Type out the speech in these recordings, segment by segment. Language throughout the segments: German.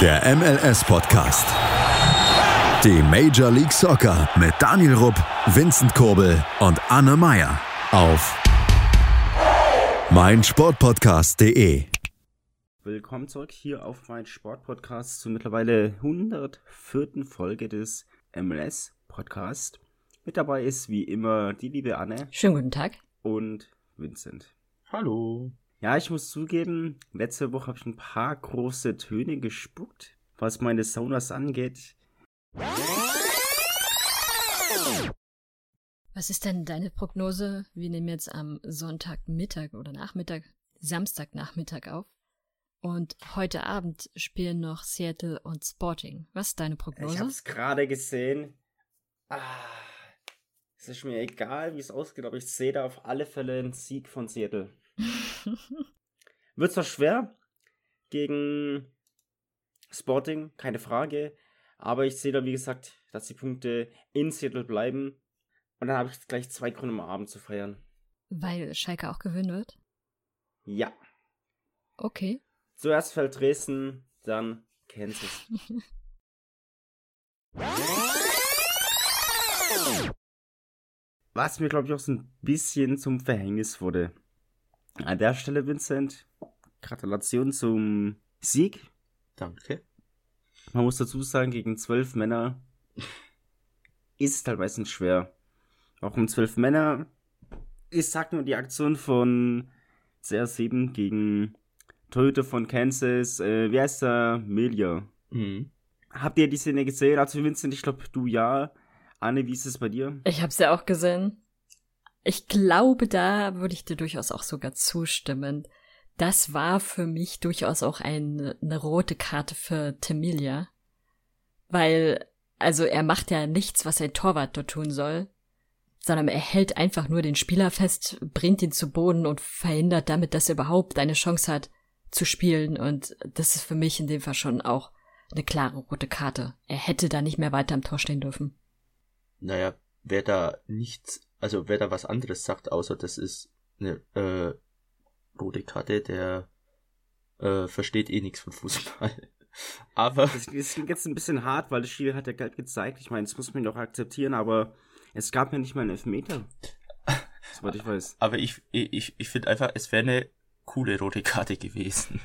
Der MLS-Podcast. Die Major League Soccer mit Daniel Rupp, Vincent Kurbel und Anne Meyer auf meinsportpodcast.de. Willkommen zurück hier auf mein Sportpodcast zur mittlerweile 104. Folge des MLS Podcast. Mit dabei ist wie immer die liebe Anne. Schönen guten Tag. Und Vincent. Hallo. Ja, ich muss zugeben, letzte Woche habe ich ein paar große Töne gespuckt, was meine Saunas angeht. Was ist denn deine Prognose? Wir nehmen jetzt am Sonntagmittag oder Nachmittag, Samstagnachmittag auf. Und heute Abend spielen noch Seattle und Sporting. Was ist deine Prognose? Ich habe es gerade gesehen. Ah, es ist mir egal, wie es ausgeht, aber ich sehe da auf alle Fälle einen Sieg von Seattle. Wird zwar schwer gegen Sporting, keine Frage. Aber ich sehe da, wie gesagt, dass die Punkte in Seattle bleiben. Und dann habe ich gleich zwei Gründe am Abend zu feiern. Weil Schalke auch gewinnen wird? Ja. Okay. Zuerst fällt Dresden, dann Kansas. Was mir, glaube ich, auch so ein bisschen zum Verhängnis wurde. An der Stelle, Vincent, Gratulation zum Sieg. Danke. Man muss dazu sagen, gegen zwölf Männer ist es halt meistens schwer. Auch um zwölf Männer ich sag nur die Aktion von CR7 gegen Torhüter von Kansas. Äh, wie heißt der? Melia. Mhm. Habt ihr die Szene gesehen? Also Vincent, ich glaube, du ja. Anne, wie ist es bei dir? Ich habe es ja auch gesehen. Ich glaube, da würde ich dir durchaus auch sogar zustimmen. Das war für mich durchaus auch eine, eine rote Karte für Temilia. Weil, also er macht ja nichts, was ein Torwart dort tun soll, sondern er hält einfach nur den Spieler fest, bringt ihn zu Boden und verhindert damit, dass er überhaupt eine Chance hat zu spielen. Und das ist für mich in dem Fall schon auch eine klare rote Karte. Er hätte da nicht mehr weiter am Tor stehen dürfen. Naja, wer da nichts, also wer da was anderes sagt, außer das ist eine äh, rote Karte, der äh, versteht eh nichts von Fußball. aber. Das, das klingt jetzt ein bisschen hart, weil das Spiel hat ja gelb gezeigt. Ich meine, das muss man doch akzeptieren, aber es gab ja nicht mal einen Elfmeter. Soweit ich weiß. Aber ich, ich, ich finde einfach, es wäre eine coole rote Karte gewesen.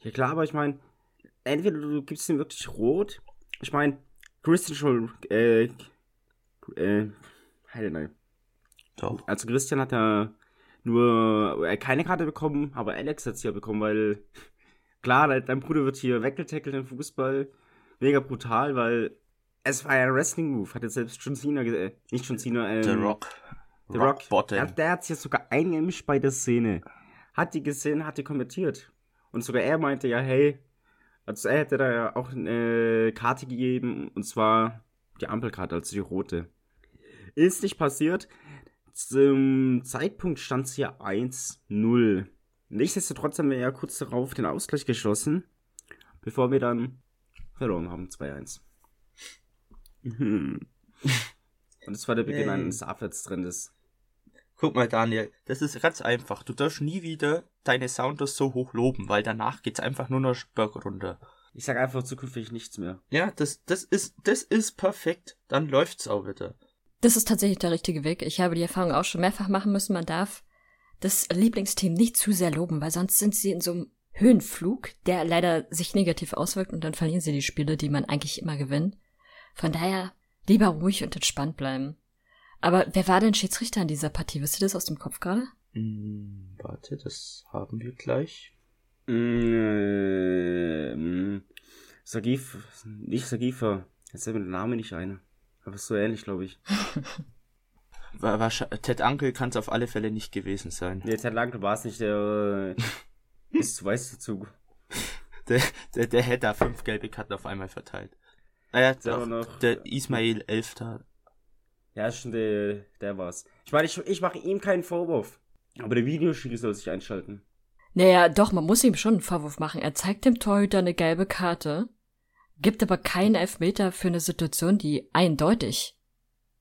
Ja klar, aber ich meine, entweder du gibst ihm wirklich rot. Ich meine, Christian schon, äh, äh, Heidenei. Doch. Also Christian hat ja nur äh, keine Karte bekommen, aber Alex hat sie ja bekommen, weil klar, dein Bruder wird hier weggetackelt im Fußball. Mega brutal, weil es war ja ein Wrestling-Move. Hat jetzt selbst John Cena, äh, nicht John Cena, ähm, The Rock. The Rock. Bottom. Der, der hat sich ja sogar eingemischt bei der Szene. Hat die gesehen, hat die kommentiert. Und sogar er meinte ja, hey, also er hätte da ja auch eine Karte gegeben, und zwar die Ampelkarte, also die rote. Ist nicht passiert. Zum Zeitpunkt stand es hier 1-0. Nichtsdestotrotz haben wir ja kurz darauf den Ausgleich geschossen, bevor wir dann verloren haben, 2-1. Und es war der Beginn Yay. eines Abwärtstrendes. Guck mal, Daniel, das ist ganz einfach. Du darfst nie wieder deine Sounders so hoch loben, weil danach geht's einfach nur noch Berg runter. Ich sag einfach zukünftig nichts mehr. Ja, das, das ist, das ist perfekt. Dann läuft's auch wieder. Das ist tatsächlich der richtige Weg. Ich habe die Erfahrung auch schon mehrfach machen müssen. Man darf das Lieblingsteam nicht zu sehr loben, weil sonst sind sie in so einem Höhenflug, der leider sich negativ auswirkt und dann verlieren sie die Spiele, die man eigentlich immer gewinnt. Von daher lieber ruhig und entspannt bleiben. Aber wer war denn Schiedsrichter in dieser Partie? Wisst ihr das aus dem Kopf gerade? Hm, warte, das haben wir gleich. Mm, Sagif, nicht Sagifa. Jetzt fällt mir der Name nicht ein. Aber so ähnlich, glaube ich. War, war, Ted Ankel kann es auf alle Fälle nicht gewesen sein. Nee, Ted Lange war es nicht, der äh, ist zu weiß dazu. Der, der, der hätte da fünf gelbe Karten auf einmal verteilt. Naja, Der war doch, noch- der Ismail Elfter. Ja, ist schon der, der war's. Ich meine, ich, ich mache ihm keinen Vorwurf. Aber der Videoschiri soll sich einschalten. Naja, doch, man muss ihm schon einen Vorwurf machen. Er zeigt dem Torhüter eine gelbe Karte, gibt aber keinen Elfmeter für eine Situation, die eindeutig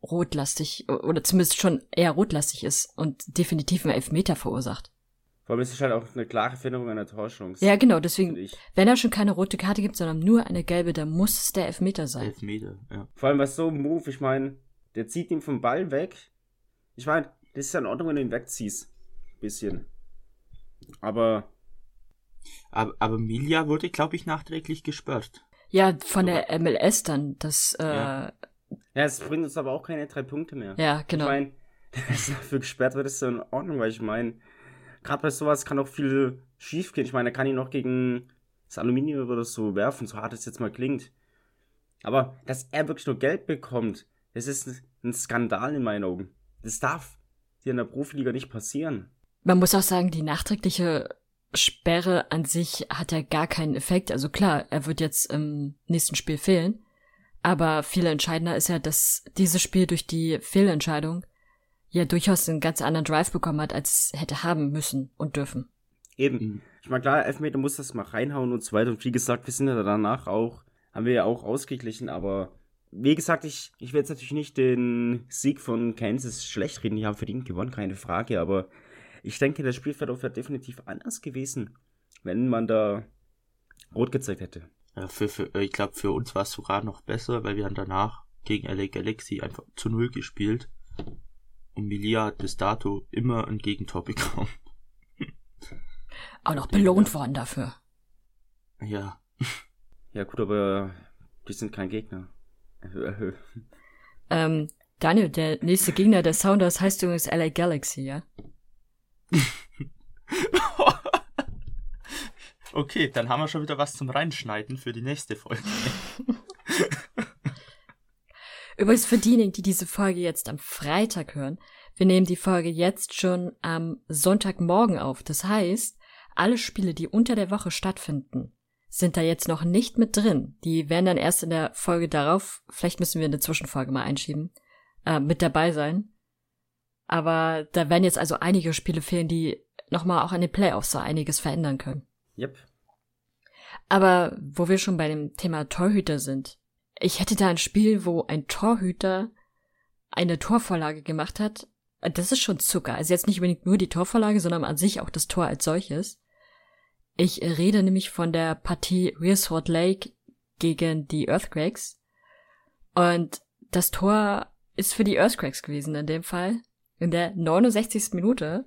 rotlastig oder zumindest schon eher rotlastig ist und definitiv einen Elfmeter verursacht. Vor allem ist es halt auch eine klare Veränderung einer Torchance. Ja, genau, deswegen, ich. wenn er schon keine rote Karte gibt, sondern nur eine gelbe, dann muss es der Elfmeter sein. Elfmeter, ja. Vor allem, was so ein Move, ich meine, der zieht ihn vom Ball weg. Ich meine, das ist ja in Ordnung, wenn du ihn wegziehst. Bisschen. Aber, Aber, aber Milja wurde, glaube ich, nachträglich gesperrt. Ja, von der MLS dann, das, äh, Ja. ja, ja, es bringt uns aber auch keine drei Punkte mehr. genau. Ich meine, dass dafür gesperrt wird, ist so in Ordnung, weil ich meine, gerade bei sowas kann auch viel schief gehen. Ich meine, er kann ihn noch gegen das Aluminium oder so werfen, so hart es jetzt mal klingt. Aber dass er wirklich nur Geld bekommt, das ist ein Skandal in meinen Augen. Das darf dir in der Profiliga nicht passieren. Man muss auch sagen, die nachträgliche Sperre an sich hat ja gar keinen Effekt. Also klar, er wird jetzt im nächsten Spiel fehlen. Aber viel entscheidender ist ja, dass dieses Spiel durch die Fehlentscheidung ja durchaus einen ganz anderen Drive bekommen hat, als es hätte haben müssen und dürfen. Eben. Mhm. Ich meine, klar, Elfmeter muss das mal reinhauen und so weiter. Und wie gesagt, wir sind ja danach auch, haben wir ja auch ausgeglichen, aber wie gesagt, ich, ich will jetzt natürlich nicht den Sieg von Kansas schlecht reden. Die haben verdient gewonnen, keine Frage, aber ich denke, der Spielverlauf wäre definitiv anders gewesen, wenn man da rot gezeigt hätte. Ja, für, für, äh, ich glaube, für uns war es sogar noch besser, weil wir haben danach gegen LA Galaxy einfach zu Null gespielt. Und Milja hat bis dato immer ein Gegentor bekommen. Auch noch belohnt worden dafür. Ja. Ja gut, aber die sind kein Gegner. Ähm, Daniel, der nächste Gegner der Sounders heißt übrigens LA Galaxy, ja? okay, dann haben wir schon wieder was zum Reinschneiden für die nächste Folge. Übrigens für diejenigen, die diese Folge jetzt am Freitag hören, wir nehmen die Folge jetzt schon am Sonntagmorgen auf. Das heißt, alle Spiele, die unter der Woche stattfinden, sind da jetzt noch nicht mit drin. Die werden dann erst in der Folge darauf, vielleicht müssen wir eine Zwischenfolge mal einschieben, äh, mit dabei sein. Aber da werden jetzt also einige Spiele fehlen, die nochmal auch an den Playoffs so einiges verändern können. yep. Aber wo wir schon bei dem Thema Torhüter sind, ich hätte da ein Spiel, wo ein Torhüter eine Torvorlage gemacht hat. Das ist schon Zucker. Also jetzt nicht unbedingt nur die Torvorlage, sondern an sich auch das Tor als solches. Ich rede nämlich von der Partie Salt Lake gegen die Earthquakes. Und das Tor ist für die Earthquakes gewesen in dem Fall. In der 69. Minute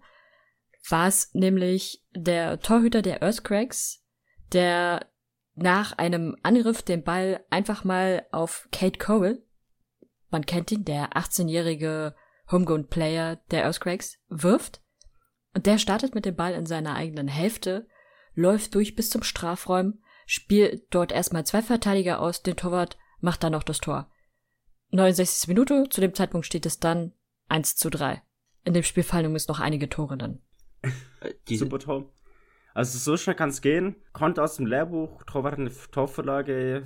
war es nämlich der Torhüter der Earthquakes, der nach einem Angriff den Ball einfach mal auf Kate Cole, man kennt ihn, der 18-jährige Homegrown Player der Earthquakes, wirft. Und der startet mit dem Ball in seiner eigenen Hälfte, läuft durch bis zum Strafräum, spielt dort erstmal zwei Verteidiger aus, den Torwart macht dann noch das Tor. 69. Minute, zu dem Zeitpunkt steht es dann 1 zu 3. In dem Spiel fallen übrigens noch einige Tore dann. Äh, Die, Super Tor. Also so schnell kann es gehen. Konnte aus dem Lehrbuch, Torwart eine Torvorlage,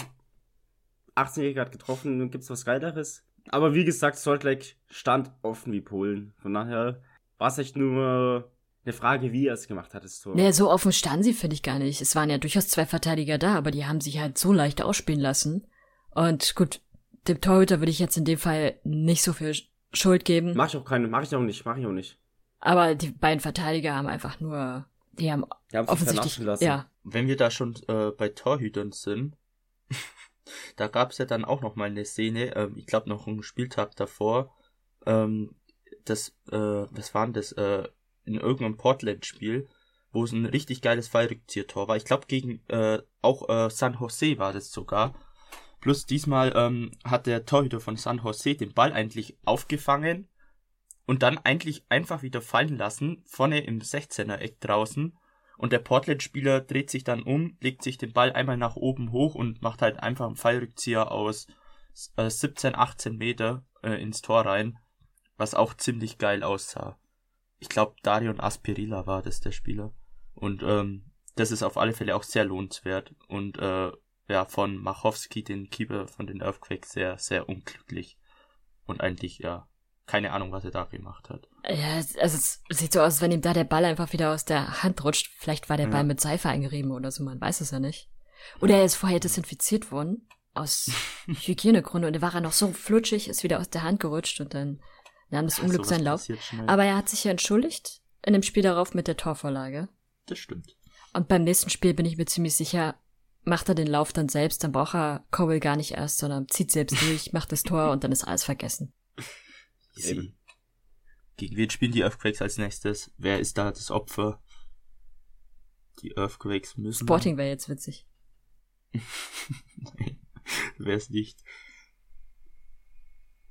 18-Jähriger hat getroffen, gibt's was Geileres. Aber wie gesagt, Salt Lake stand offen wie Polen. Von daher war es echt nur eine Frage, wie er es gemacht hat, das Tor. Naja, so offen standen sie, finde ich gar nicht. Es waren ja durchaus zwei Verteidiger da, aber die haben sich halt so leicht ausspielen lassen. Und gut, dem Torhüter würde ich jetzt in dem Fall nicht so viel Schuld geben. Mach ich auch keine, mach ich auch nicht, mach ich auch nicht. Aber die beiden Verteidiger haben einfach nur, die haben Die haben sich offensichtlich, lassen. ja, wenn wir da schon äh, bei Torhütern sind, da gab es ja dann auch noch mal eine Szene, ähm, ich glaube noch einen Spieltag davor, ähm, das, äh, was war denn das, äh, in irgendeinem Portland-Spiel, wo es ein richtig geiles Fallrückzieher-Tor war. Ich glaube gegen äh, auch äh, San Jose war das sogar. Plus diesmal ähm, hat der Torhüter von San Jose den Ball eigentlich aufgefangen und dann eigentlich einfach wieder fallen lassen, vorne im 16er-Eck draußen. Und der Portland-Spieler dreht sich dann um, legt sich den Ball einmal nach oben hoch und macht halt einfach einen Fallrückzieher aus äh, 17, 18 Meter äh, ins Tor rein, was auch ziemlich geil aussah. Ich glaube, Darion Aspirilla war das der Spieler. Und ähm, das ist auf alle Fälle auch sehr lohnenswert. Und äh, ja, von Machowski, den Keeper von den Earthquakes, sehr, sehr unglücklich. Und eigentlich, ja, keine Ahnung, was er da gemacht hat. ja, es- also es sieht so aus, als wenn ihm da der Ball einfach wieder aus der Hand rutscht. Vielleicht war der Ja. Ball mit Seife eingerieben oder so, man weiß es ja nicht. Oder er ist vorher desinfiziert worden, aus Hygienegründen, und dann war er noch so flutschig, ist wieder aus der Hand gerutscht und dann nahm das Unglück seinen Lauf. Aber er hat sich ja entschuldigt in dem Spiel darauf mit der Torvorlage. Das stimmt. Und beim nächsten Spiel bin ich mir ziemlich sicher, macht er den Lauf dann selbst, dann braucht er Cowell gar nicht erst, sondern zieht selbst durch, macht das Tor und dann ist alles vergessen. Easy. Eben. Gegen wen spielen die Earthquakes als nächstes? Wer ist da das Opfer? Die Earthquakes müssen. Sporting wäre jetzt witzig. Nein, wäre es nicht.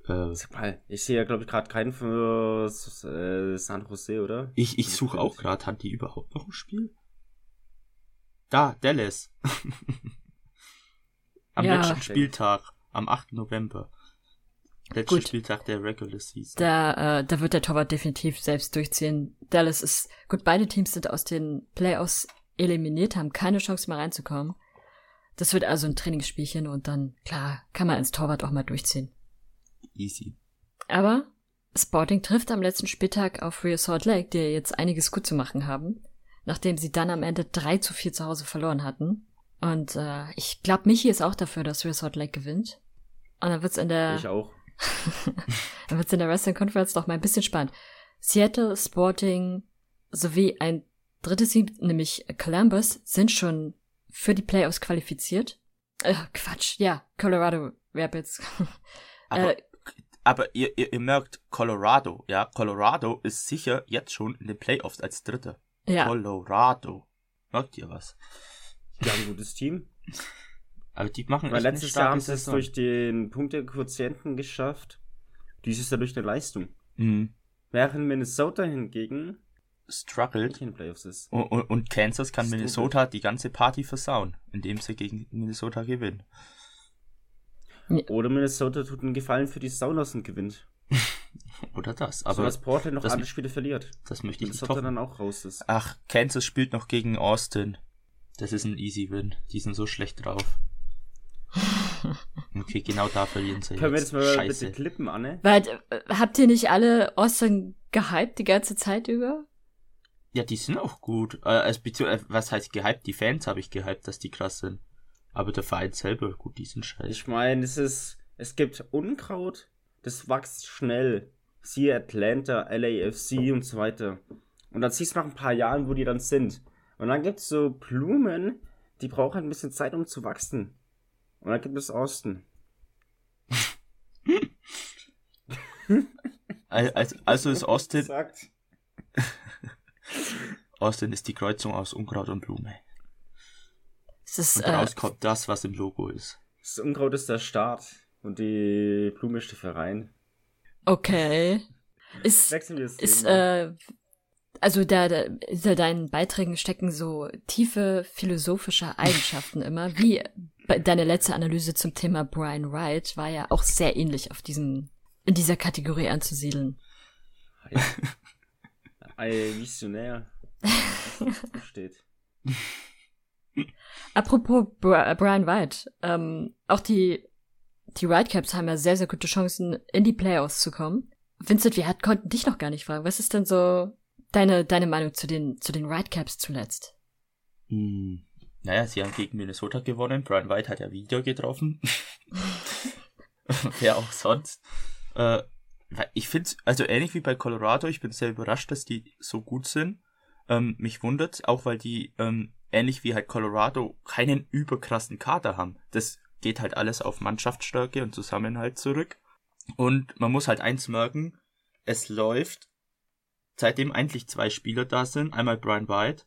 Äh, Sag mal, ich sehe ja, glaube ich, gerade keinen für äh, San Jose, oder? ich ich suche auch gerade, hat die überhaupt noch ein Spiel? Da, Dallas. am Ja. letzten Spieltag, am 8. November. Letzter Gut. Spieltag der Regular Season. Da, äh, da wird der Torwart definitiv selbst durchziehen. Dallas ist, gut, beide Teams sind aus den Playoffs eliminiert, haben keine Chance mehr reinzukommen. Das wird also ein Trainingsspielchen und dann, klar, kann man ins Torwart auch mal durchziehen. Easy. Aber Sporting trifft am letzten Spieltag auf Real Salt Lake, die jetzt einiges gut zu machen haben, nachdem sie dann am Ende 3 zu 4 zu Hause verloren hatten. Und äh, ich glaube, Michi ist auch dafür, dass Real Salt Lake gewinnt. Und dann wird's in der Ich auch. dann wird's in der Western Conference noch mal ein bisschen spannend. Seattle, Sporting sowie ein drittes Team, nämlich Columbus, sind schon für die Playoffs qualifiziert. Äh, Quatsch, ja, Colorado Rapids. Aber, Äh, aber ihr, ihr, ihr merkt, Colorado, ja, Colorado ist sicher jetzt schon in den Playoffs als Dritter. Ja, Colorado. Merkt ihr was? Die haben ein gutes Team. Aber die machen Weil echt letztes Jahr haben sie es durch den Punktequotienten geschafft. Dieses Jahr durch eine Leistung. Mhm. Während Minnesota hingegen Struggled. in den Playoffs ist. Und, und, und Kansas kann Stupid. Minnesota die ganze Party versauen, indem sie gegen Minnesota gewinnen. Oder Minnesota tut einen Gefallen für die Saunas und gewinnt. Oder das. Aber so dass Portland noch das- alle Spiele verliert. das möchte ich nicht toppen. dann auch raus ist. Ach, Kansas spielt noch gegen Austin. Das ist ein easy Win. Die sind so schlecht drauf. Okay, genau da verlieren sie Können wir jetzt. jetzt mal Scheiße. bitte klippen, Anne? Weil, äh, habt ihr nicht alle Austin gehypt die ganze Zeit über? Ja, die sind auch gut. Äh, also, äh, was heißt gehypt? Die Fans habe ich gehypt, dass die krass sind. Aber der Verein selber, gut, die sind scheiße. Ich meine, es ist, es gibt Unkraut, das wächst schnell. Siehe Atlanta, LAFC und so weiter. Und dann siehst du nach ein paar Jahren, wo die dann sind. Und dann gibt es so Blumen, die brauchen ein bisschen Zeit, um zu wachsen. Und dann gibt es Austin. Al- Also, also ist Austin. Austin ist die Kreuzung aus Unkraut und Blume. Es ist, Und äh, daraus kommt das, was im Logo ist. Das Unkraut ist der Start und die Blume ist die Verein. okay. Ist, Wechseln wir es. ist, äh, also da, da, hinter deinen Beiträgen stecken so tiefe philosophische Eigenschaften immer, wie deine letzte Analyse zum Thema Brian Wright war ja auch sehr ähnlich auf diesem, in dieser Kategorie anzusiedeln. Ein Visionär. Was da steht. Apropos Bri- Brian White, ähm, auch die, die Whitecaps haben ja sehr, sehr gute Chancen, in die Playoffs zu kommen. Vincent, wir hat, konnten dich noch gar nicht fragen. Was ist denn so deine, deine Meinung zu den, zu den Whitecaps zuletzt? Hm. Naja, sie haben gegen Minnesota gewonnen. Brian White hat ja wieder getroffen. Wer auch sonst. Äh, ich finde also ähnlich wie bei Colorado, ich bin sehr überrascht, dass die so gut sind. Ähm, mich wundert auch, weil die ähm, ähnlich wie halt Colorado keinen überkrassen Kader haben. Das geht halt alles auf Mannschaftsstärke und Zusammenhalt zurück. Und man muss halt eins merken, es läuft, seitdem eigentlich zwei Spieler da sind, einmal Brian White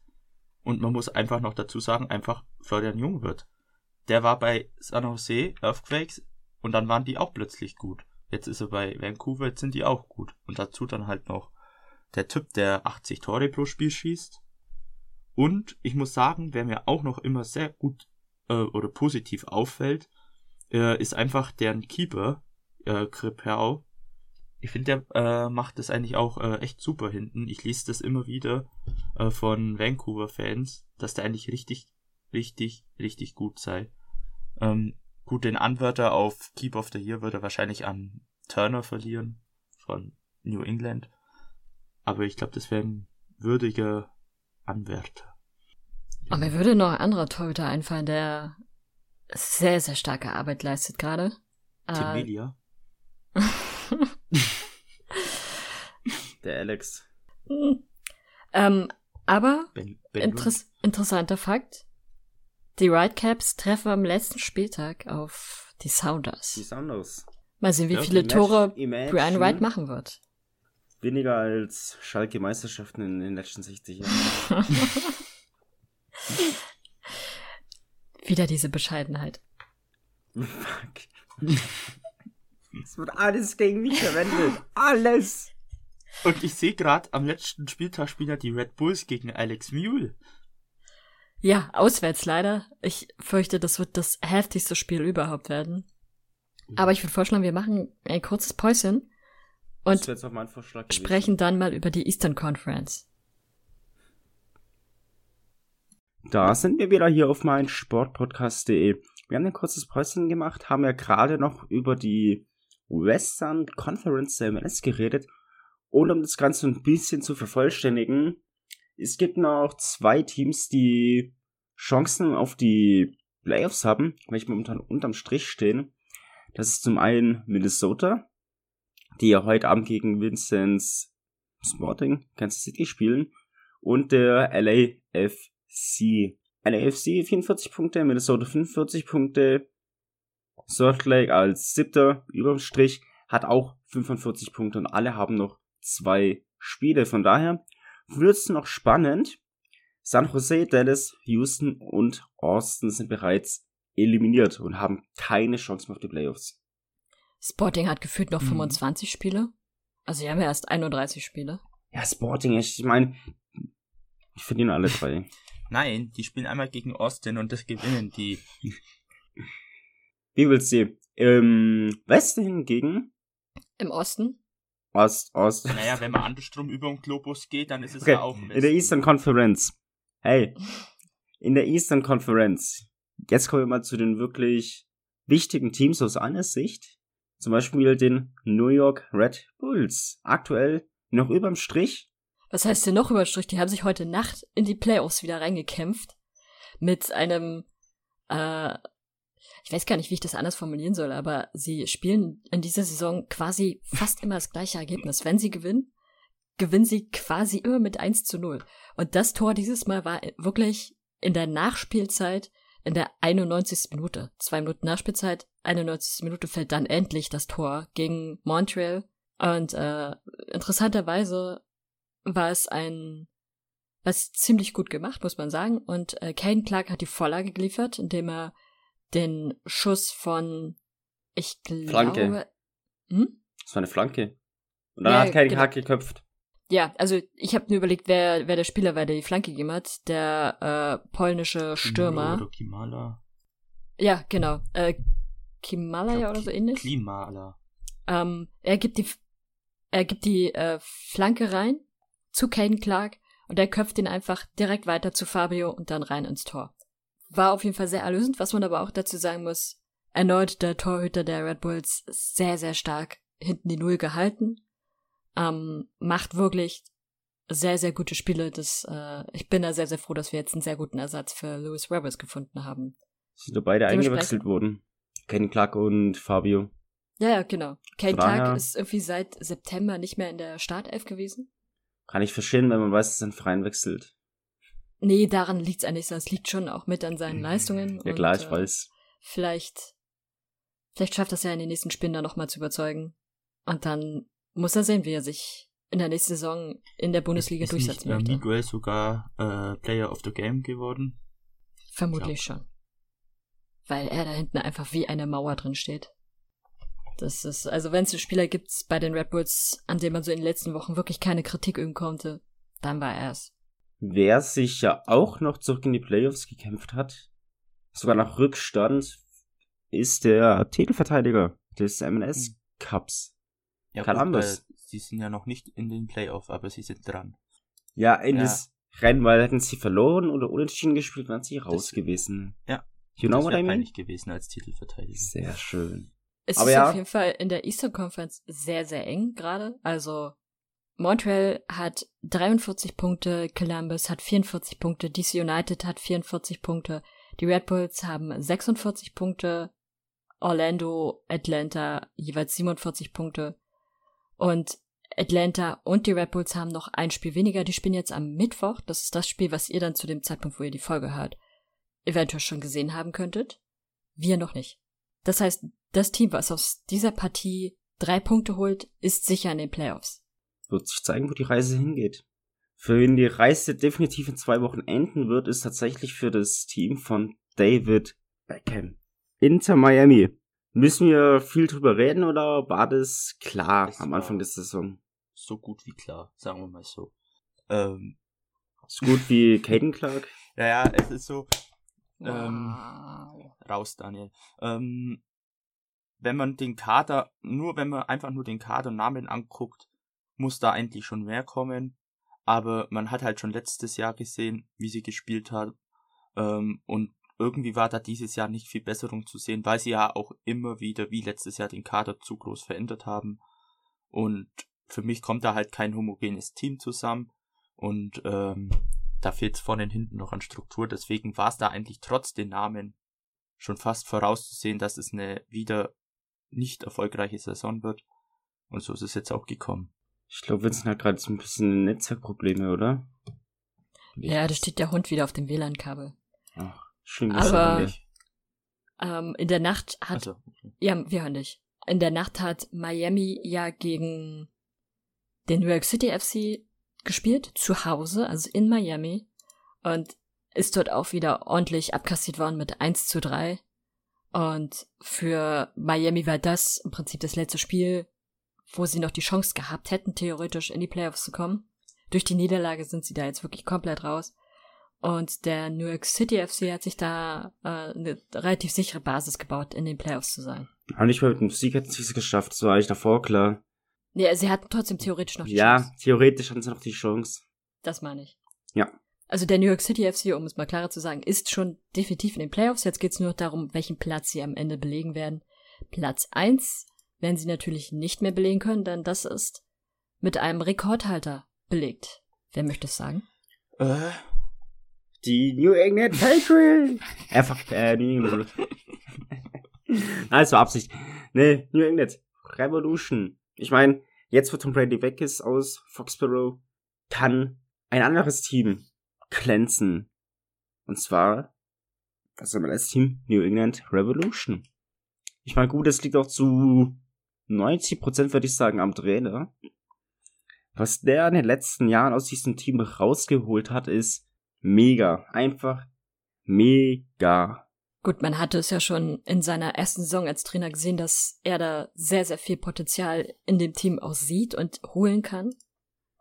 und man muss einfach noch dazu sagen, einfach Florian Jung wird. Der war bei San Jose Earthquakes und dann waren die auch plötzlich gut. Jetzt ist er bei Vancouver, jetzt sind die auch gut. Und dazu dann halt noch der Typ, der 80 Tore pro Spiel schießt. Und ich muss sagen, wer mir auch noch immer sehr gut äh, oder positiv auffällt, äh, ist einfach deren Keeper, äh, Kripau. Ich finde, der äh, macht das eigentlich auch äh, echt super hinten. Ich lese das immer wieder äh, von Vancouver-Fans, dass der eigentlich richtig, richtig, richtig gut sei. Ähm, gut, den Anwärter auf Keep of the Year wird er wahrscheinlich an Turner verlieren von New England. Aber ich glaube, das wäre ein würdiger Anwärter. Aber mir würde noch ein anderer Torhüter einfallen, der sehr, sehr starke Arbeit leistet gerade. Tim Äh, Melia. Der Alex. Hm. Ähm, aber Ben, ben Interess interessanter Fakt. Die Whitecaps treffen am letzten Spieltag auf die Die Sounders. Sounders. Mal sehen, wie Ja, viele Imag- Tore Imagine Brian White machen wird. Weniger als Schalke Meisterschaften in den letzten 60 Jahren. Wieder diese Bescheidenheit. Fuck. Es wird alles gegen mich verwendet. Alles. Und ich sehe gerade, am letzten Spieltag spielen ja die Red Bulls gegen Alex Mule. Ja, auswärts leider. Ich fürchte, das wird das heftigste Spiel überhaupt werden. Aber ich würde vorschlagen, wir machen ein kurzes Päuschen und wäre jetzt auch mein Vorschlag gewesen. sprechen dann mal über die Eastern Conference. Da sind wir wieder hier auf mein Sportpodcast.de. Wir haben ein kurzes Päuschen gemacht, haben ja gerade noch über die Western Conference der MLS geredet. Und um das Ganze ein bisschen zu vervollständigen, es gibt noch zwei Teams, die Chancen auf die Playoffs haben, welche momentan unterm Strich stehen. Das ist zum einen Minnesota, die ja heute Abend gegen Vincent's Sporting Kansas City spielen, und der LAFC. LAFC 44 Punkte, Minnesota 45 Punkte, Salt Lake als siebter überm Strich hat auch 45 Punkte und alle haben noch zwei Spiele. Von daher wird es noch spannend. San Jose, Dallas, Houston und Austin sind bereits eliminiert und haben keine Chance mehr auf die Playoffs. Sporting hat gefühlt noch Mhm. 25 Spiele. Also sie haben ja erst 31 Spiele. Ja, Sporting, ich meine, ich verdiene alle drei. Nein, die spielen einmal gegen Austin und das gewinnen die. Wie willst du? Im Westen hingegen, Im Osten? Ost, Ost, Naja, wenn man andersrum über den Globus geht, dann ist es Okay, ja auch in der Eastern Conference. Hey, in der Eastern Conference. Jetzt kommen wir mal zu den wirklich wichtigen Teams aus einer Sicht. Zum Beispiel den New York Red Bulls. Aktuell noch überm Strich. Was heißt denn noch überstrich? Die haben sich heute Nacht in die Playoffs wieder reingekämpft. Mit einem, äh, ich weiß gar nicht, wie ich das anders formulieren soll, aber sie spielen in dieser Saison quasi fast immer das gleiche Ergebnis. Wenn sie gewinnen, gewinnen sie quasi immer mit 1 zu 0. Und das Tor dieses Mal war wirklich in der Nachspielzeit in der 91. Minute. Zwei Minuten Nachspielzeit, 91. Minute fällt dann endlich das Tor gegen Montreal. Und äh, interessanterweise war es ein was ziemlich gut gemacht, muss man sagen. Und äh, Kane Clark hat die Vorlage geliefert, indem er den Schuss von, ich glaube, Flanke. Hm? Das war eine Flanke. Und dann Ja, hat kein genau. Hack geköpft. Ja, also ich habe nur überlegt, wer, wer der Spieler war, der die Flanke gegeben hat. Der äh, polnische Stürmer. Oder Kimala. Ja, genau. Äh, Kimalaya oder so ähnlich. Klimala. Ähm, er gibt die, er gibt die äh, Flanke rein zu Caden Clark und er köpft ihn einfach direkt weiter zu Fabio und dann rein ins Tor. War auf jeden Fall sehr erlösend, was man aber auch dazu sagen muss. Erneut der Torhüter der Red Bulls sehr, sehr stark hinten die Null gehalten. Ähm, macht wirklich sehr, sehr gute Spiele. Das, äh, ich bin da sehr, sehr froh, dass wir jetzt einen sehr guten Ersatz für Lewis Roberts gefunden haben. Sind nur beide eingewechselt worden. Ken Clark und Fabio. Ja, ja, genau. Daher- Clark ist irgendwie seit September nicht mehr in der Startelf gewesen. Kann ich verstehen, wenn man weiß, dass er einen Freien wechselt. Nee, daran liegt's eigentlich, sondern es liegt schon auch mit an seinen Leistungen. Ja und, klar, ich äh, weiß. Vielleicht, vielleicht schafft das ja in den nächsten Spielen dann nochmal zu überzeugen. Und dann muss er sehen, wie er sich in der nächsten Saison in der Bundesliga ist durchsetzen nicht, möchte. Miguel sogar äh, Player of the Game geworden. Vermutlich schon. Weil er da hinten einfach wie eine Mauer drin steht. Das ist, also wenn es einen Spieler gibt bei den Red Bulls, an dem man so in den letzten Wochen wirklich keine Kritik üben konnte, dann war er es. Wer sich ja auch noch zurück in die Playoffs gekämpft hat, sogar nach Rückstand, ist der Titelverteidiger des MLS Cups. Ja, Columbus. gut, sie sind ja noch nicht in den Playoff, aber sie sind dran. Ja, in Ja. das Rennen, weil hätten sie verloren oder unentschieden gespielt, wären sie raus Das- gewesen. Ja. You know das what wäre I mean? gewesen als Titelverteidiger. Sehr schön. Es Aber ist ja. auf jeden Fall in der Eastern Conference sehr, sehr eng gerade. Also Montreal hat 43 Punkte, Columbus hat 44 Punkte, DC United hat 44 Punkte, die Red Bulls haben 46 Punkte, Orlando, Atlanta jeweils 47 Punkte. Und Atlanta und die Red Bulls haben noch ein Spiel weniger. Die spielen jetzt am Mittwoch. Das ist das Spiel, was ihr dann zu dem Zeitpunkt, wo ihr die Folge hört, eventuell schon gesehen haben könntet. Wir noch nicht. Das heißt, das Team, was aus dieser Partie drei Punkte holt, ist sicher in den Playoffs. Wird sich zeigen, wo die Reise hingeht. Für wen die Reise definitiv in zwei Wochen enden wird, ist tatsächlich für das Team von David Beckham. Inter Miami. Müssen wir viel drüber reden oder war das klar Das am Anfang der Saison? So gut wie klar, sagen wir mal so. Ähm, So gut wie Caden Clark? ja, ja, es ist so, Ähm, Wow. raus, Daniel. Ähm, wenn man den Kader, nur wenn man einfach nur den Kader und Namen anguckt, muss da eigentlich schon mehr kommen. Aber man hat halt schon letztes Jahr gesehen, wie sie gespielt hat. Ähm, und irgendwie war da dieses Jahr nicht viel Besserung zu sehen, weil sie ja auch immer wieder, wie letztes Jahr, den Kader zu groß verändert haben. Und für mich kommt da halt kein homogenes Team zusammen. Und ähm, da fehlt es vorne und hinten noch an Struktur. Deswegen war es da eigentlich trotz den Namen schon fast vorauszusehen, dass es eine wieder nicht erfolgreiche Saison wird. Und so ist es jetzt auch gekommen. Ich glaube, Vincent hat gerade so ein bisschen Netzwerkprobleme, oder? Ja, da steht der Hund wieder auf dem WLAN-Kabel. Ach, schön Aber- gesagt. Ähm, in der Nacht hat Also, okay. Ja, wir hören dich. In der Nacht hat Miami ja gegen den New York City FC gespielt, zu Hause, also in Miami. Und ist dort auch wieder ordentlich abkassiert worden mit 1 zu 3. Und für Miami war das im Prinzip das letzte Spiel, wo sie noch die Chance gehabt hätten, theoretisch in die Playoffs zu kommen. Durch die Niederlage sind sie da jetzt wirklich komplett raus. Und der New York City FC hat sich da äh, eine relativ sichere Basis gebaut, in den Playoffs zu sein. Aber nicht mal mit dem Sieg hätten sie es geschafft, das war eigentlich davor klar. Nee, sie hatten trotzdem theoretisch noch die Ja, Chance. theoretisch hatten sie noch die Chance. Das meine ich. Ja. Also der New York City FC, um es mal klarer zu sagen, ist schon definitiv in den Playoffs. Jetzt geht's nur noch darum, welchen Platz sie am Ende belegen werden. Platz eins werden sie natürlich nicht mehr belegen können, denn das ist mit einem Rekordhalter belegt. Wer möchte es sagen? Äh, Die New England Patriots. Einfach, äh, New England. Nein, es war Absicht. Nee, New England Revolution. Ich meine, jetzt wo Tom Brady weg ist aus Foxborough, kann ein anderes Team glänzen. Und zwar das MLS-Team New England Revolution. Ich meine, gut, es liegt auch zu 90% würde ich sagen am Trainer. Was der in den letzten Jahren aus diesem Team rausgeholt hat, ist mega. Einfach mega. Gut, man hatte es ja schon in seiner ersten Saison als Trainer gesehen, dass er da sehr, sehr viel Potenzial in dem Team auch sieht und holen kann.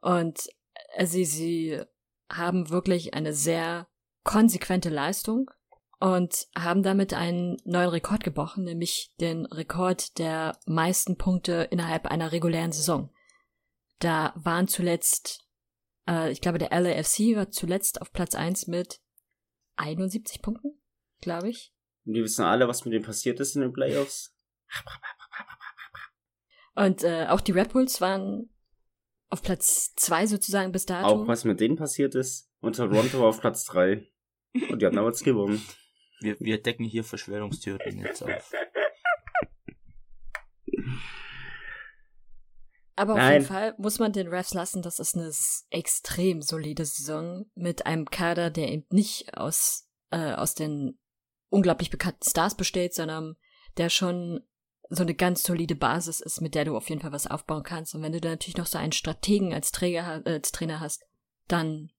Und äh, sie, sie haben wirklich eine sehr konsequente Leistung und haben damit einen neuen Rekord gebrochen, nämlich den Rekord der meisten Punkte innerhalb einer regulären Saison. Da waren zuletzt, äh, ich glaube, der LAFC war zuletzt auf Platz eins mit 71 Punkten, glaube ich. Und wir wissen alle, was mit dem passiert ist in den Playoffs. Und äh, auch die Red Bulls waren auf Platz zwei sozusagen bis dato. Auch was mit denen passiert ist. Und Toronto war auf Platz 3. Und die haben damals gewonnen. wir, wir decken hier Verschwörungstheorien jetzt auf. Aber auf Nein. jeden Fall muss man den Refs lassen, das ist eine extrem solide Saison mit einem Kader, der eben nicht aus, äh, aus den unglaublich bekannten Stars besteht, sondern der schon so eine ganz solide Basis ist, mit der du auf jeden Fall was aufbauen kannst. Und wenn du da natürlich noch so einen Strategen als, Träger, als Trainer hast, dann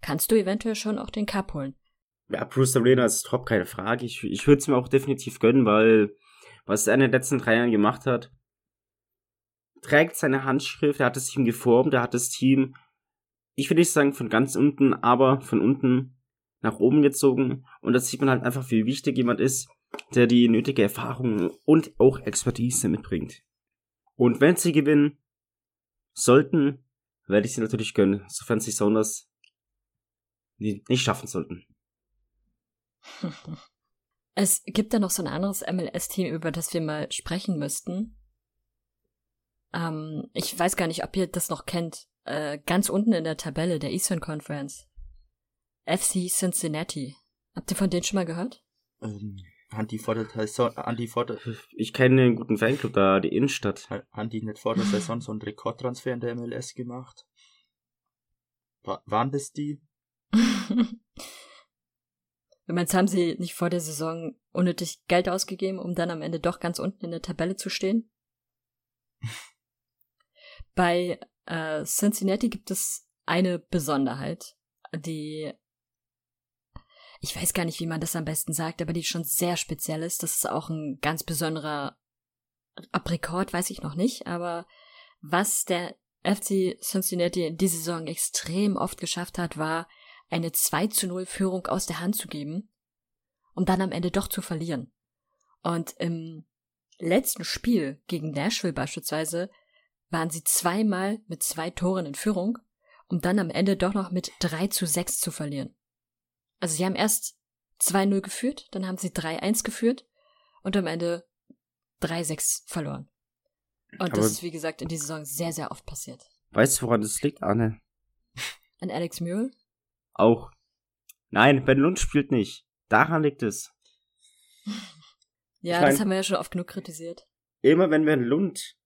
kannst du eventuell schon auch den Cup holen. Ja, Bruce Arena ist top, keine Frage. Ich, ich würde es mir auch definitiv gönnen, weil was er in den letzten drei Jahren gemacht hat, trägt seine Handschrift, er hat das Team geformt, er hat das Team, ich will nicht sagen von ganz unten, aber von unten nach oben gezogen. Und das sieht man halt einfach, wie wichtig jemand ist, der die nötige Erfahrung und auch Expertise mitbringt. Und wenn sie gewinnen sollten, werde ich sie natürlich gönnen, sofern sie Sounders nicht nicht schaffen sollten. Es gibt da noch so ein anderes MLS-Team, über das wir mal sprechen müssten. Ähm, ich weiß gar nicht, ob ihr das noch kennt. Äh, ganz unten in der Tabelle der Eastern Conference. FC Cincinnati. Habt ihr von denen schon mal gehört? Ähm, Haben die vor der Saison, haben die vor der, Ich kenne einen guten Fanclub da, die Innenstadt. haben die nicht vor der Saison so einen Rekordtransfer in der MLS gemacht? Wa- waren das die? Du meinst, haben sie nicht vor der Saison unnötig Geld ausgegeben, um dann am Ende doch ganz unten in der Tabelle zu stehen? Bei äh, Cincinnati gibt es eine Besonderheit, die ich weiß gar nicht, wie man das am besten sagt, aber die schon sehr speziell ist. Das ist auch ein ganz besonderer Aprikot, weiß ich noch nicht, aber was der FC Cincinnati in dieser Saison extrem oft geschafft hat, war eine 2 zu 0 Führung aus der Hand zu geben, um dann am Ende doch zu verlieren. Und im letzten Spiel gegen Nashville beispielsweise waren sie zweimal mit zwei Toren in Führung, um dann am Ende doch noch mit 3 zu 6 zu verlieren. Also sie haben erst 2-0 geführt, dann haben sie 3-1 geführt und am Ende 3-6 verloren. Und Aber- das ist, wie gesagt, in dieser Saison sehr, sehr oft passiert. Weißt du, woran das liegt, Anne? An Alex Mule? Auch. Nein, Ben Lund spielt nicht. Daran liegt es. Ja, Ich mein- das haben wir ja schon oft genug kritisiert. Immer wenn Ben Lund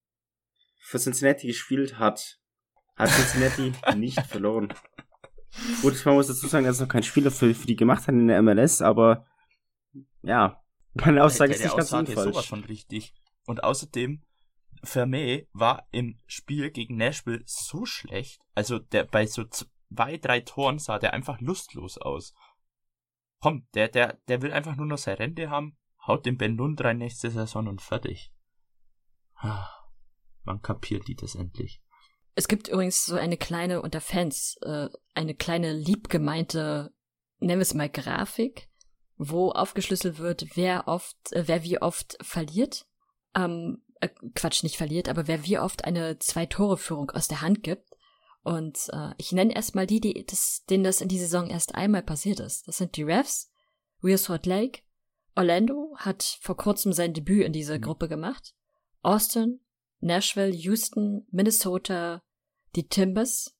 für Cincinnati gespielt hat, hat Cincinnati nicht verloren. Gut, man muss dazu sagen, dass noch kein Spieler für, für die gemacht hat in der MLS, aber ja, meine Aussage Der- ist der nicht ganz Aussage ist sowas unfalsch. von richtig. Und außerdem, Vermey war im Spiel gegen Nashville so schlecht. Also der bei so zwei, drei Toren sah der einfach lustlos aus. Komm, der, der, der will einfach nur noch seine Rente haben, haut den Ben Lund rein nächste Saison und fertig. Ah, Wann kapiert die das endlich? Es gibt übrigens so eine kleine unter Fans, äh, eine kleine liebgemeinte, nennen wir es mal Grafik, wo aufgeschlüsselt wird, wer oft, äh, wer wie oft verliert. Ähm, äh, Quatsch, nicht verliert, aber wer wie oft eine Zwei-Tore-Führung aus der Hand gibt. Und äh, ich nenne erstmal die, die das, denen das in dieser Saison erst einmal passiert ist. Das sind die Refs, Real Salt Lake, Orlando hat vor kurzem sein Debüt in dieser Gruppe gemacht, Austin, Nashville, Houston, Minnesota, die Timbers,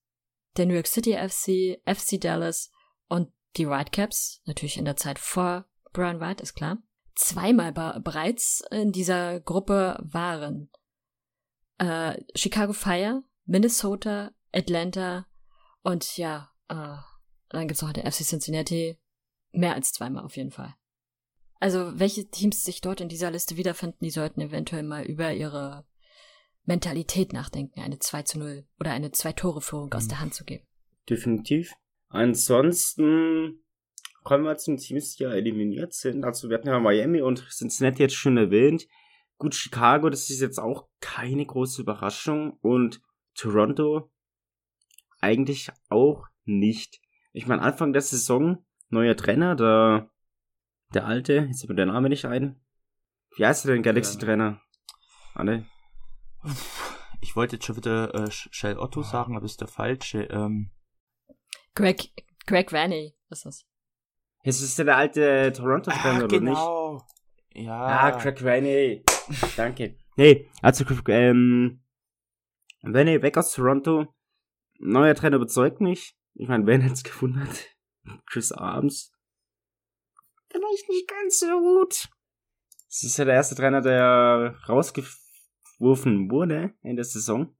der New York City FC, FC Dallas und die Whitecaps, natürlich in der Zeit vor Brian White, ist klar, zweimal be bereits in dieser Gruppe waren äh, Chicago Fire, Minnesota, Atlanta und ja, äh, dann gibt's noch den FC Cincinnati, mehr als zweimal auf jeden Fall. Also welche Teams sich dort in dieser Liste wiederfinden, die sollten eventuell mal über ihre Mentalität nachdenken, eine 2 zu 0 oder eine Zwei-Tore-Führung aus Mhm. der Hand zu geben. Definitiv. Ansonsten kommen wir zu den Teams, die ja eliminiert sind. Also wir hatten ja Miami und Cincinnati jetzt schon erwähnt. Gut, Chicago, das ist jetzt auch keine große Überraschung. Und Toronto eigentlich auch nicht. Ich meine, Anfang der Saison, neuer Trainer, der, der alte, jetzt fällt mir der Name nicht ein. Wie heißt der denn, Galaxy-Trainer? Anne? Ich wollte jetzt schon wieder äh, Shell Otto sagen, aber ist der falsche. Ähm, Greg, Greg Vanny ist das. Jetzt ist der der alte Toronto-Trainer, oder nicht? genau. Ja. Ah, Craig Rainey. Danke. Nee, also, ähm, Rainey weg aus Toronto. Neuer Trainer überzeugt mich. Ich meine, wer hätte es gefunden hat? Chris Arms. Vielleicht nicht ganz so gut. Das ist ja der erste Trainer, der rausgeworfen wurde in der Saison.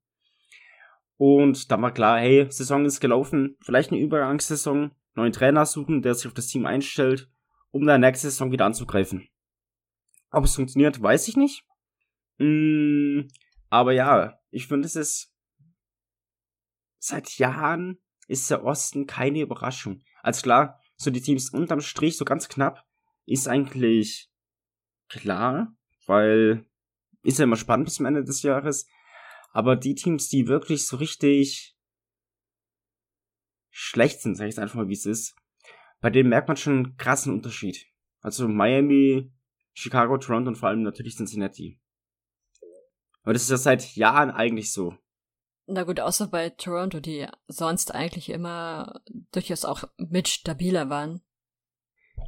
Und da war klar, hey, Saison ist gelaufen. Vielleicht eine Übergangssaison. Neuen Trainer suchen, der sich auf das Team einstellt, um dann nächste Saison wieder anzugreifen. Ob es funktioniert, weiß ich nicht. Mm, aber ja, ich finde, es ist seit Jahren ist der Osten keine Überraschung. Als klar, so die Teams unterm Strich so ganz knapp ist eigentlich klar, weil ist ja immer spannend bis zum Ende des Jahres. Aber die Teams, die wirklich so richtig schlecht sind, sag ich jetzt einfach mal, wie es ist, bei denen merkt man schon einen krassen Unterschied. Also Miami, Chicago, Toronto und vor allem natürlich Cincinnati. Aber das ist ja seit Jahren eigentlich so. Na gut, außer bei Toronto, die sonst eigentlich immer durchaus auch mit stabiler waren.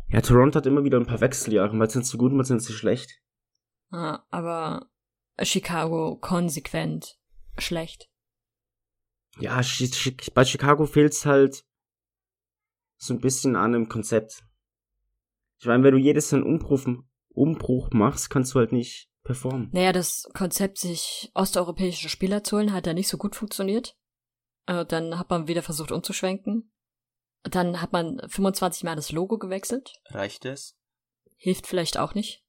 Ja, Toronto hat immer wieder ein paar Wechseljahre. Mal sind sie gut, mal sind sie schlecht. Ah, aber Chicago konsequent schlecht. Ja, bei Chicago fehlt's halt so ein bisschen an einem Konzept. Ich meine, wenn du jedes Jahr einen Umbruch, Umbruch machst, kannst du halt nicht performen. Naja, das Konzept, sich osteuropäische Spieler zu holen, hat ja nicht so gut funktioniert. Äh, dann hat man wieder versucht umzuschwenken. Dann hat man 25 Mal das Logo gewechselt. Reicht es? Hilft vielleicht auch nicht.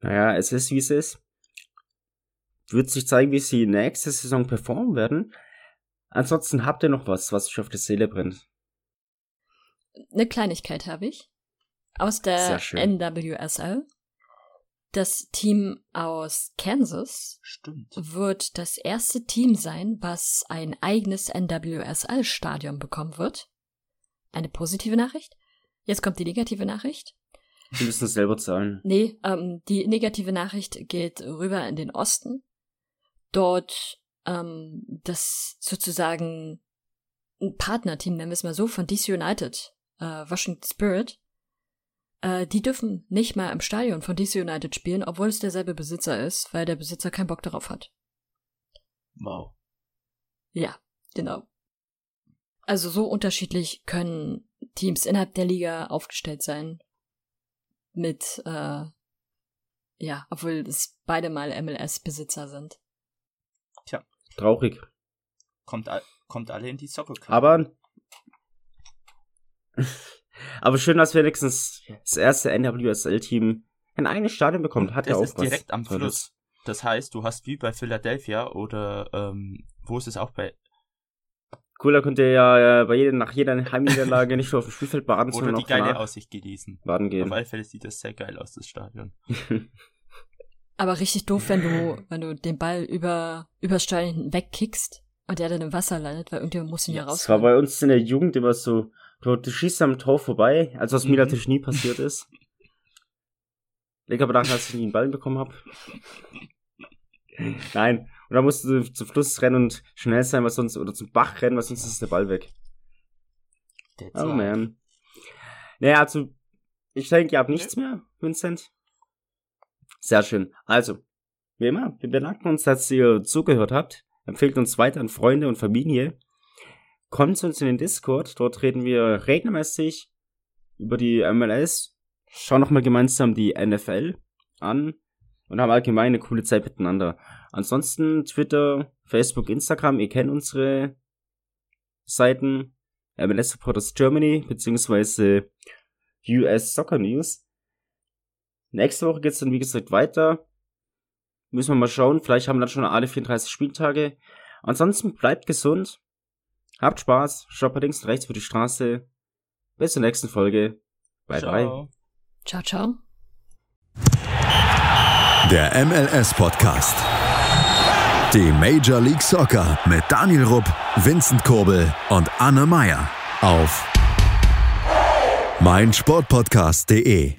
Naja, es ist wie es ist. Wird sich zeigen, wie sie nächste Saison performen werden. Ansonsten habt ihr noch was, was euch auf der Seele brennt. Eine Kleinigkeit habe ich. Aus der. NWSL. Das Team aus Kansas Stimmt. wird das erste Team sein, was ein eigenes NWSL-Stadion bekommen wird. Eine positive Nachricht. Jetzt kommt die negative Nachricht. Die müssen es selber zahlen. Nee, ähm, die negative Nachricht geht rüber in den Osten. Dort ähm, das sozusagen ein Partnerteam, nennen wir es mal so, von DC United, äh, Washington Spirit, äh, die dürfen nicht mal im Stadion von DC United spielen, obwohl es derselbe Besitzer ist, weil der Besitzer keinen Bock darauf hat. Wow. Ja, genau. Also so unterschiedlich können Teams innerhalb der Liga aufgestellt sein. Mit, äh, ja, obwohl es beide mal MLS-Besitzer sind. Traurig. Kommt, all- kommt alle in die Soccer Cup. Aber. aber schön, dass wenigstens das erste NWSL-Team ein eigenes Stadion bekommt. Hat ja das auch ist was. direkt am. Fluss. Das heißt, du hast wie bei Philadelphia oder ähm, wo ist es auch bei Cool, da könnt ihr ja äh, bei jeder, nach jeder Heimniederlage nicht nur auf dem Spielfeld baden, sondern die auch geile danach Aussicht genießen. baden Auf gehen. alle Fälle sieht das sehr geil aus, das Stadion. Aber richtig doof, wenn du, wenn du den Ball über, übers Stadion wegkickst und der dann im Wasser landet, weil irgendjemand muss ihn ja, Ja, Das war raus. bei uns in der Jugend immer so, du, du schießt am Tor vorbei, also was mir Mhm. natürlich nie passiert ist. Leg aber nach, als ich nie einen Ball bekommen habe. Nein. Und dann musst du zum Fluss rennen und schnell sein, was sonst, oder zum Bach rennen, weil sonst ist der Ball weg. That's Oh man. Naja, also, ich denke, ihr habt nichts mehr, Vincent. Sehr schön. Also, wie immer, wir bedanken uns, dass ihr zugehört habt. Empfehlt uns weiter an Freunde und Familie. Kommt zu uns in den Discord. Dort reden wir regelmäßig über die MLS. Schauen nochmal gemeinsam die NFL an und haben allgemein eine coole Zeit miteinander. Ansonsten Twitter, Facebook, Instagram. Ihr kennt unsere Seiten. MLS Supporters Germany beziehungsweise US Soccer News. Nächste Woche geht's dann wie gesagt weiter. Müssen wir mal schauen. Vielleicht haben wir dann schon alle 34 Spieltage. Ansonsten bleibt gesund. Habt Spaß. Schaut bei links und rechts über die Straße. Bis zur nächsten Folge. Bye bye. Ciao. Ciao, ciao. Der MLS Podcast. Die Major League Soccer mit Daniel Rupp, Vincent Kurbel und Anne Meyer auf meinsportpodcast.de.